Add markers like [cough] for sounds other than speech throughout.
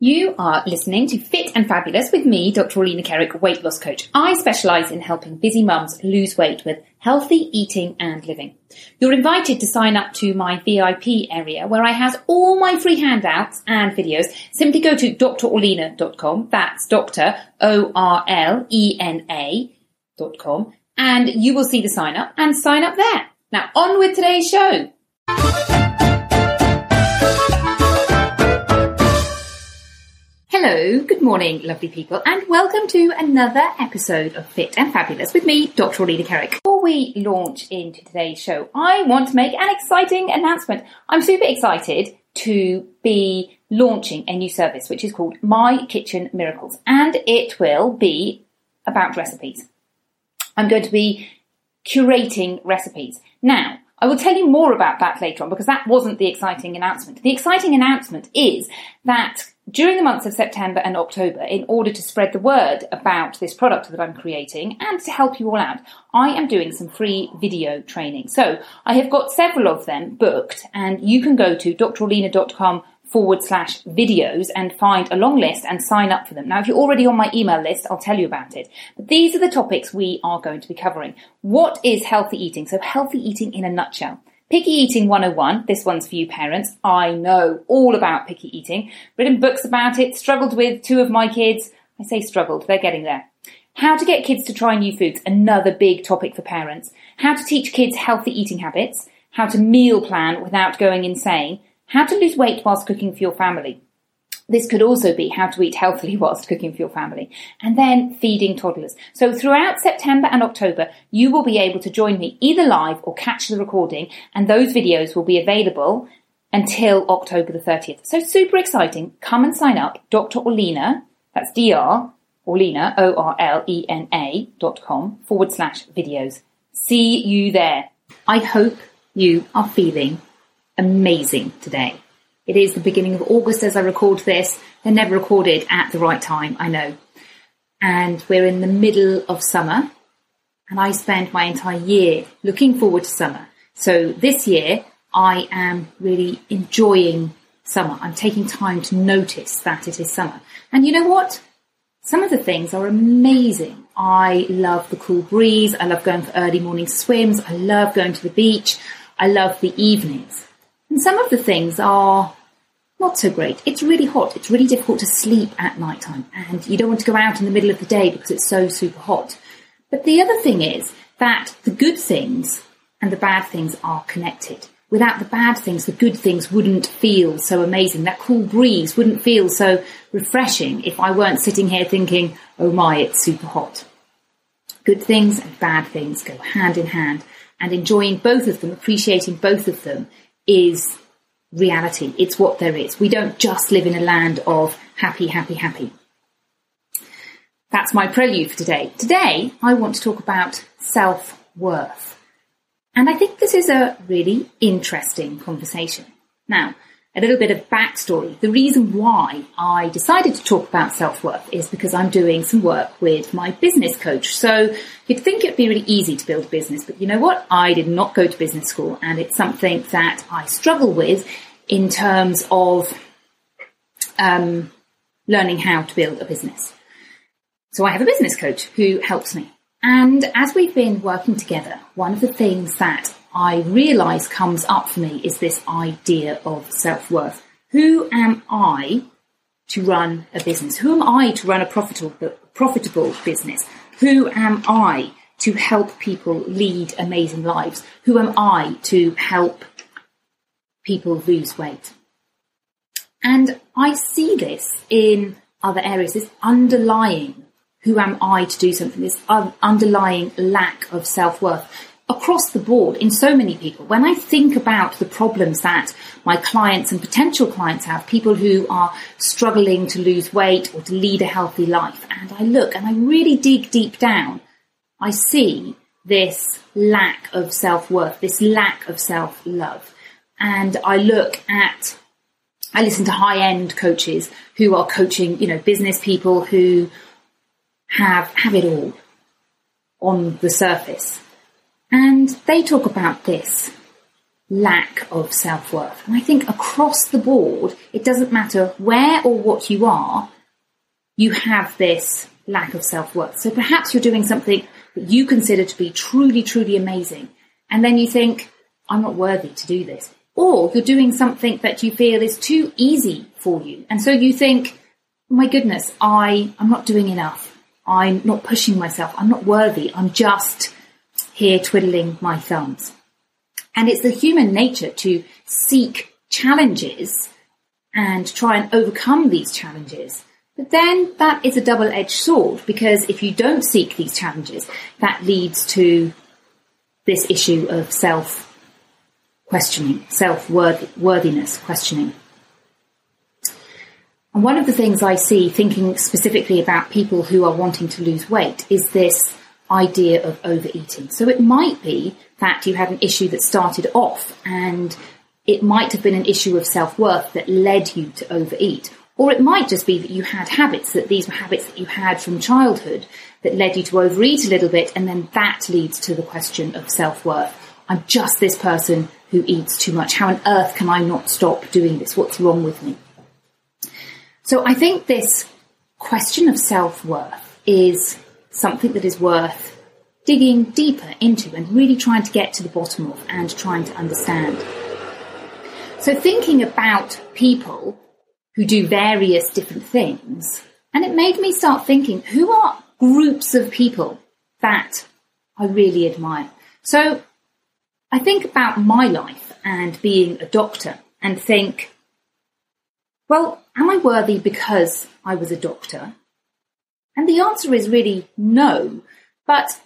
You are listening to Fit and Fabulous with me, Dr. Orlena Kerek, weight loss coach. I specialise in helping busy mums lose weight with healthy eating and living. You're invited to sign up to my VIP area where I have all my free handouts and videos. Simply go to drorlena.com. That's Dr. O-R-L-E-N-A dot com and you will see the sign up and sign up there. Now on with today's show. Hello, good morning, lovely people, and welcome to another episode of Fit and Fabulous with me, Dr. Orlena Kerek. Before we launch into today's show, I want to make an exciting announcement. I'm super excited to be launching a new service which is called My Kitchen Miracles, and it will be about recipes. I'm going to be curating recipes. Now, I will tell you more about that later on because that wasn't the exciting announcement. The exciting announcement is that during the months of September and October, in order to spread the word about this product that I'm creating and to help you all out, I am doing some free video training. So I have got several of them booked and you can go to drorlena.com forward slash videos and find a long list and sign up for them. Now, if you're already on my email list, I'll tell you about it. But these are the topics we are going to be covering. What is healthy eating? So healthy eating in a nutshell. Picky Eating 101, this one's for you parents. I know all about picky eating. Written books about it, struggled with two of my kids. I say struggled, they're getting there. How to get kids to try new foods, another big topic for parents. How to teach kids healthy eating habits. How to meal plan without going insane. How to lose weight whilst cooking for your family. This could also be how to eat healthily [laughs] whilst cooking for your family. And then feeding toddlers. So throughout September and October, you will be able to join me either live or catch the recording and those videos will be available until October the 30th. So super exciting. Come and sign up. Dr. Orlena, that's Dr. Orlena, O-R-L-E-N-A dot com forward slash videos. See you there. I hope you are feeling amazing today. It is the beginning of August as I record this. They're never recorded at the right time, I know. And we're in the middle of summer. And I spend my entire year looking forward to summer. So this year, I am really enjoying summer. I'm taking time to notice that it is summer. And you know what? Some of the things are amazing. I love the cool breeze. I love going for early morning swims. I love going to the beach. I love the evenings. And some of the things are not so great. It's really hot. It's really difficult to sleep at night time and you don't want to go out in the middle of the day because it's so super hot. But the other thing is that the good things and the bad things are connected. Without the bad things, the good things wouldn't feel so amazing. That cool breeze wouldn't feel so refreshing if I weren't sitting here thinking, oh my, it's super hot. Good things and bad things go hand in hand and enjoying both of them, appreciating both of them is reality. It's what there is. We don't just live in a land of happy, happy, happy. That's my prelude for today. Today, I want to talk about self worth. And I think this is a really interesting conversation. Now, a little bit of backstory. The reason why I decided to talk about self worth is because I'm doing some work with my business coach. So you'd think it'd be really easy to build a business, but you know what? I did not go to business school and it's something that I struggle with in terms of um, learning how to build a business. So I have a business coach who helps me. And as we've been working together, one of the things that I realise comes up for me is this idea of self-worth. Who am I to run a business? Who am I to run a profitable, profitable business? Who am I to help people lead amazing lives? Who am I to help people lose weight? And I see this in other areas, this underlying who am I to do something? This underlying lack of self worth across the board in so many people. When I think about the problems that my clients and potential clients have, people who are struggling to lose weight or to lead a healthy life, and I look and I really dig deep down, I see this lack of self worth, this lack of self love. And I look at, I listen to high end coaches who are coaching, you know, business people who have, have it all on the surface. And they talk about this lack of self worth. And I think across the board, it doesn't matter where or what you are, you have this lack of self worth. So perhaps you're doing something that you consider to be truly, truly amazing. And then you think, I'm not worthy to do this. Or you're doing something that you feel is too easy for you. And so you think, my goodness, I, I'm not doing enough. I'm not pushing myself. I'm not worthy. I'm just here twiddling my thumbs. And it's the human nature to seek challenges and try and overcome these challenges. But then that is a double-edged sword because if you don't seek these challenges, that leads to this issue of self questioning, self worthiness questioning. And one of the things I see thinking specifically about people who are wanting to lose weight is this idea of overeating. So it might be that you had an issue that started off and it might have been an issue of self-worth that led you to overeat. Or it might just be that you had habits, that these were habits that you had from childhood that led you to overeat a little bit and then that leads to the question of self-worth. I'm just this person who eats too much. How on earth can I not stop doing this? What's wrong with me? So I think this question of self worth is something that is worth digging deeper into and really trying to get to the bottom of and trying to understand. So thinking about people who do various different things, and it made me start thinking who are groups of people that I really admire. So I think about my life and being a doctor and think, well, am I worthy because I was a doctor? And the answer is really no. But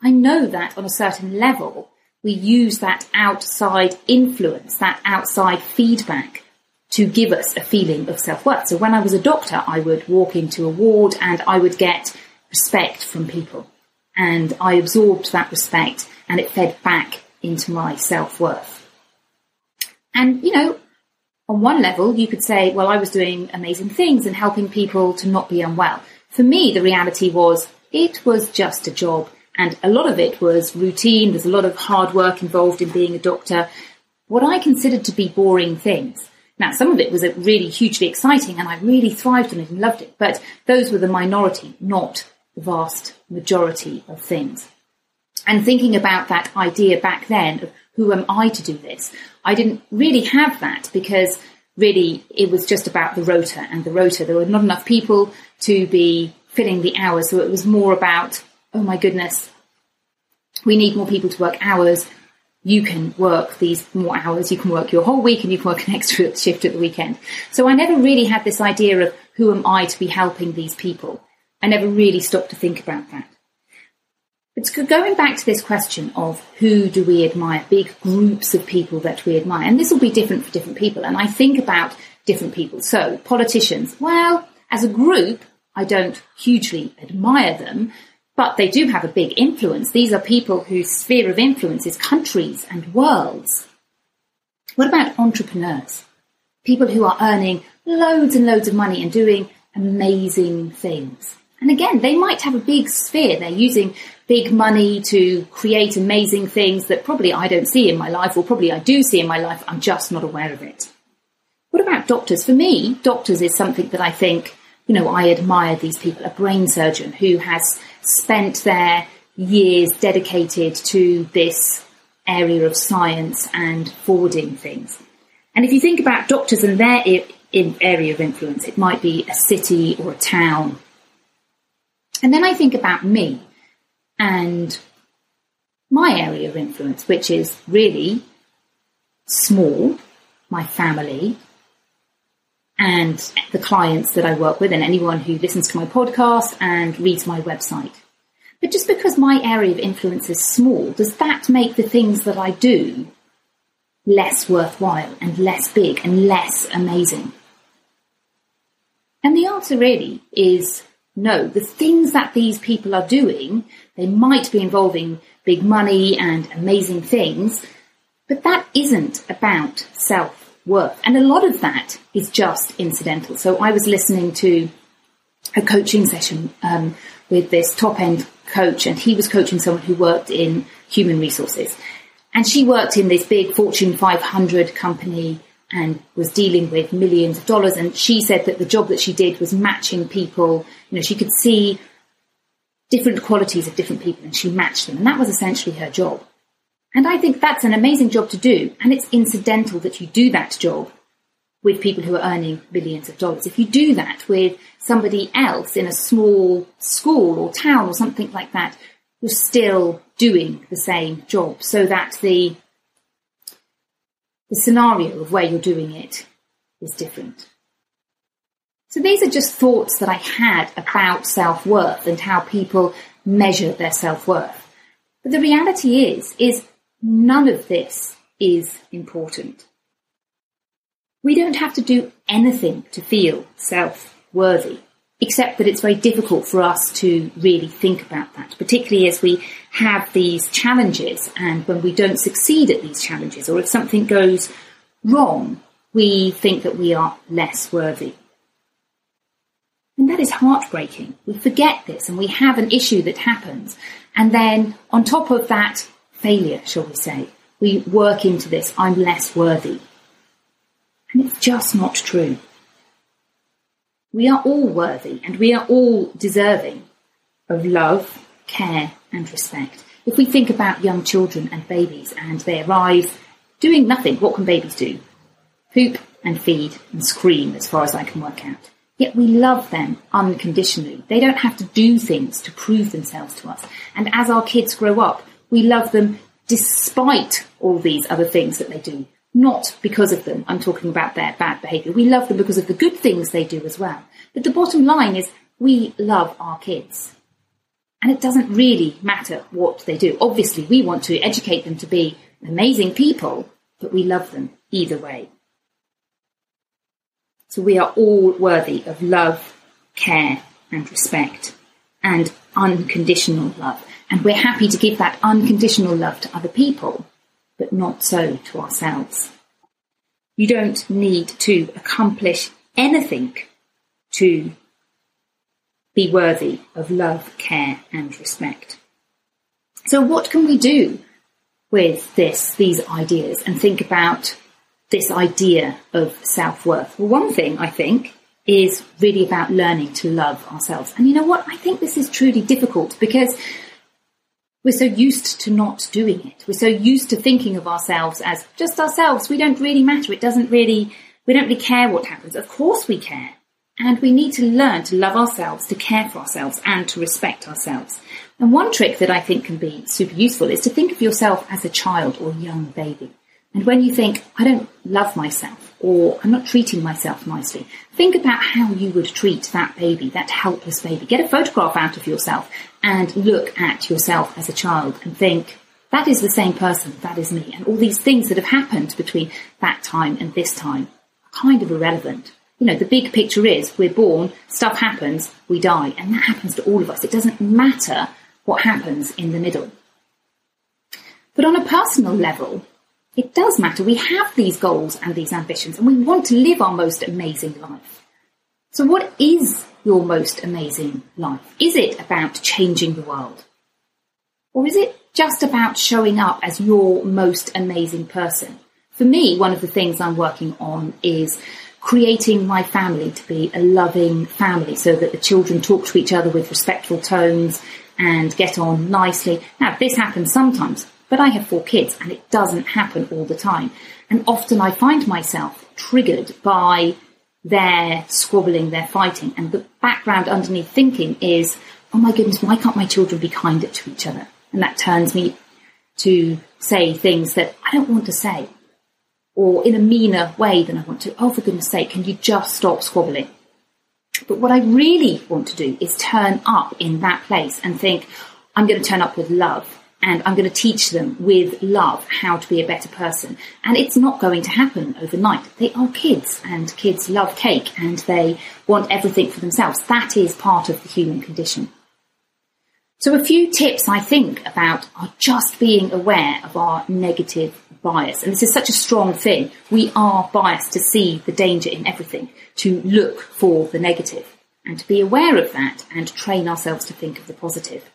I know that on a certain level, we use that outside influence, that outside feedback to give us a feeling of self-worth. So when I was a doctor, I would walk into a ward and I would get respect from people. And I absorbed that respect and it fed back into my self-worth. And, you know, on one level, you could say, well, I was doing amazing things and helping people to not be unwell. For me, the reality was it was just a job and a lot of it was routine. There's a lot of hard work involved in being a doctor. What I considered to be boring things. Now, some of it was really hugely exciting and I really thrived on it and loved it, but those were the minority, not the vast majority of things. And thinking about that idea back then of who am I to do this? I didn't really have that because really it was just about the rota and the rota. There were not enough people to be filling the hours. So it was more about, oh my goodness, we need more people to work hours. You can work these more hours. You can work your whole week and you can work an [laughs] extra shift at the weekend. So I never really had this idea of who am I to be helping these people. I never really stopped to think about that. But going back to this question of who do we admire, big groups of people that we admire, and this will be different for different people. And I think about different people. So politicians, well, as a group, I don't hugely admire them, but they do have a big influence. These are people whose sphere of influence is countries and worlds. What about entrepreneurs? People who are earning loads and loads of money and doing amazing things. And again, they might have a big sphere. They're using big money to create amazing things that probably I don't see in my life, or probably I do see in my life. I'm just not aware of it. What about doctors? For me, doctors is something that I think, you know, I admire these people. A brain surgeon who has spent their years dedicated to this area of science and forwarding things. And if you think about doctors and their area of influence, it might be a city or a town. And then I think about me and my area of influence, which is really small, my family, and the clients that I work with, and anyone who listens to my podcast and reads my website. But just because my area of influence is small, does that make the things that I do less worthwhile and less big and less amazing? And the answer really is no. The things that these people are doing, they might be involving big money and amazing things, but that isn't about self worth. And a lot of that is just incidental. So I was listening to a coaching session um, with this top end coach, and he was coaching someone who worked in human resources. And she worked in this big Fortune 500 company and was dealing with millions of dollars. And she said that the job that she did was matching people. You know, she could see different qualities of different people and she matched them. And that was essentially her job. And I think that's an amazing job to do. And it's incidental that you do that job with people who are earning millions of dollars. If you do that with somebody else in a small school or town or something like that, you're still doing the same job so that the the scenario of where you're doing it is different. So these are just thoughts that I had about self-worth and how people measure their self-worth. But the reality is, is None of this is important. We don't have to do anything to feel self worthy, except that it's very difficult for us to really think about that, particularly as we have these challenges and when we don't succeed at these challenges, or if something goes wrong, we think that we are less worthy. And that is heartbreaking. We forget this and we have an issue that happens. And then on top of that, failure, shall we say. We work into this, I'm less worthy. And it's just not true. We are all worthy and we are all deserving of love, care and respect. If we think about young children and babies and they arrive doing nothing, what can babies do? Poop and feed and scream as far as I can work out. Yet we love them unconditionally. They don't have to do things to prove themselves to us. And as our kids grow up, we love them despite all these other things that they do, not because of them. I'm talking about their bad behaviour. We love them because of the good things they do as well. But the bottom line is we love our kids. And it doesn't really matter what they do. Obviously, we want to educate them to be amazing people, but we love them either way. So we are all worthy of love, care, and respect, and unconditional love. And we're happy to give that unconditional love to other people, but not so to ourselves. You don't need to accomplish anything to be worthy of love, care, and respect. So, what can we do with this, these ideas, and think about this idea of self worth? Well, one thing I think is really about learning to love ourselves. And you know what? I think this is truly difficult because we're so used to not doing it. We're so used to thinking of ourselves as just ourselves. We don't really matter. It doesn't really, we don't really care what happens. Of course we care. And we need to learn to love ourselves, to care for ourselves, and to respect ourselves. And one trick that I think can be super useful is to think of yourself as a child or young baby. And when you think, I don't love myself, or I'm not treating myself nicely, think about how you would treat that baby, that helpless baby. Get a photograph out of yourself and look at yourself as a child and think, that is the same person, that is me. And all these things that have happened between that time and this time are kind of irrelevant. You know, the big picture is we're born, stuff happens, we die, and that happens to all of us. It doesn't matter what happens in the middle. But on a personal level, it does matter. We have these goals and these ambitions and we want to live our most amazing life. So what is your most amazing life? Is it about changing the world? Or is it just about showing up as your most amazing person? For me, one of the things I'm working on is creating my family to be a loving family so that the children talk to each other with respectful tones and get on nicely. Now, this happens sometimes, but I have four kids and it doesn't happen all the time. And often I find myself triggered by their squabbling, their fighting. And the background underneath thinking is, oh my goodness, why can't my children be kinder to each other? And that turns me to say things that I don't want to say or in a meaner way than I want to. Oh, for goodness sake, can you just stop squabbling? But what I really want to do is turn up in that place and think, I'm going to turn up with love and I'm going to teach them with love how to be a better person. And it's not going to happen overnight. They are kids and kids love cake and they want everything for themselves. That is part of the human condition. So a few tips I think about are just being aware of our negative bias. And this is such a strong thing. We are biased to see the danger in everything, to look for the negative and to be aware of that and train ourselves to think of the positive.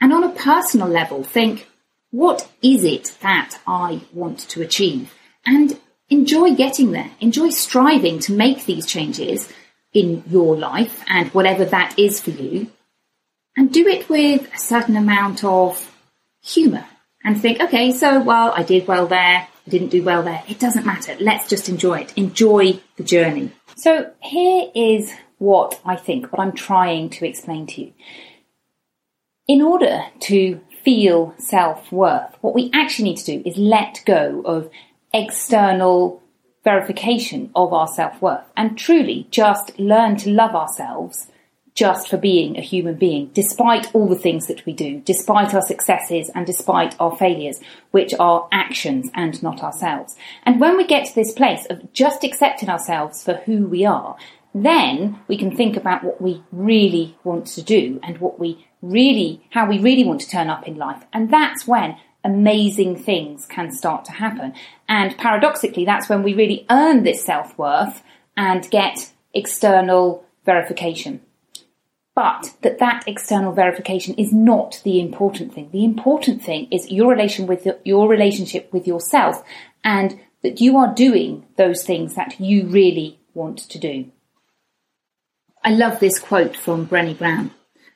And on a personal level, think, what is it that I want to achieve? And enjoy getting there. Enjoy striving to make these changes in your life and whatever that is for you. And do it with a certain amount of humour and think, okay, so well, I did well there. I didn't do well there. It doesn't matter. Let's just enjoy it. Enjoy the journey. So here is what I think, what I'm trying to explain to you in order to feel self worth, what we actually need to do is let go of external verification of our self worth and truly just learn to love ourselves just for being a human being, despite all the things that we do, despite our successes and despite our failures, which are actions and not ourselves. And when we get to this place of just accepting ourselves for who we are, then we can think about what we really want to do and what we really, how we really want to turn up in life. And that's when amazing things can start to happen. And paradoxically, that's when we really earn this self worth and get external verification. But that that external verification is not the important thing. The important thing is your relation with your relationship with yourself and that you are doing those things that you really want to do. I love this quote from Brené Brown.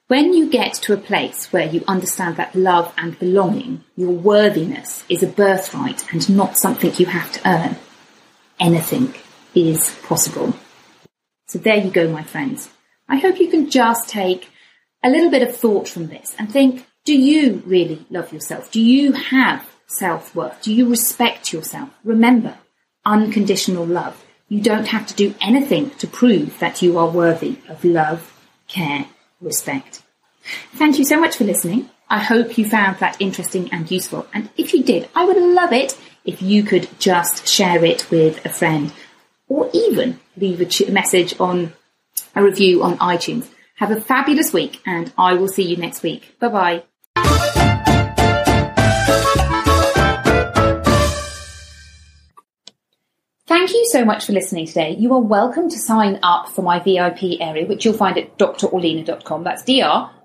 When you get to a place where you understand that love and belonging, your worthiness is a birthright and not something you have to earn, anything is possible. So there you go, my friends. I hope you can just take a little bit of thought from this and think, do you really love yourself? Do you have self worth? Do you respect yourself? Remember, unconditional love. You don't have to do anything to prove that you are worthy of love, care, respect. Thank you so much for listening. I hope you found that interesting and useful. And if you did, I would love it if you could just share it with a friend or even leave a message on a review on iTunes. Have a fabulous week and I will see you next week. Bye bye. Thank you so much for listening today. You are welcome to sign up for my VIP area, which you'll find at drorlena.com. That's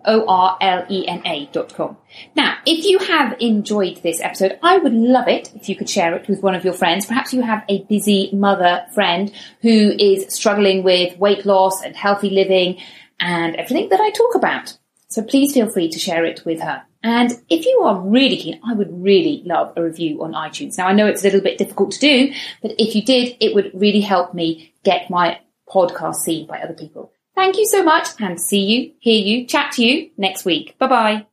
D-R-O-R-L-E-N-A.com. Now, if you have enjoyed this episode, I would love it if you could share it with one of your friends. Perhaps you have a busy mother friend who is struggling with weight loss and healthy living and everything that I talk about. So please feel free to share it with her. And if you are really keen, I would really love a review on iTunes. Now I know it's a little bit difficult to do, but if you did, it would really help me get my podcast seen by other people. Thank you so much and see you, hear you, chat to you next week. Bye bye.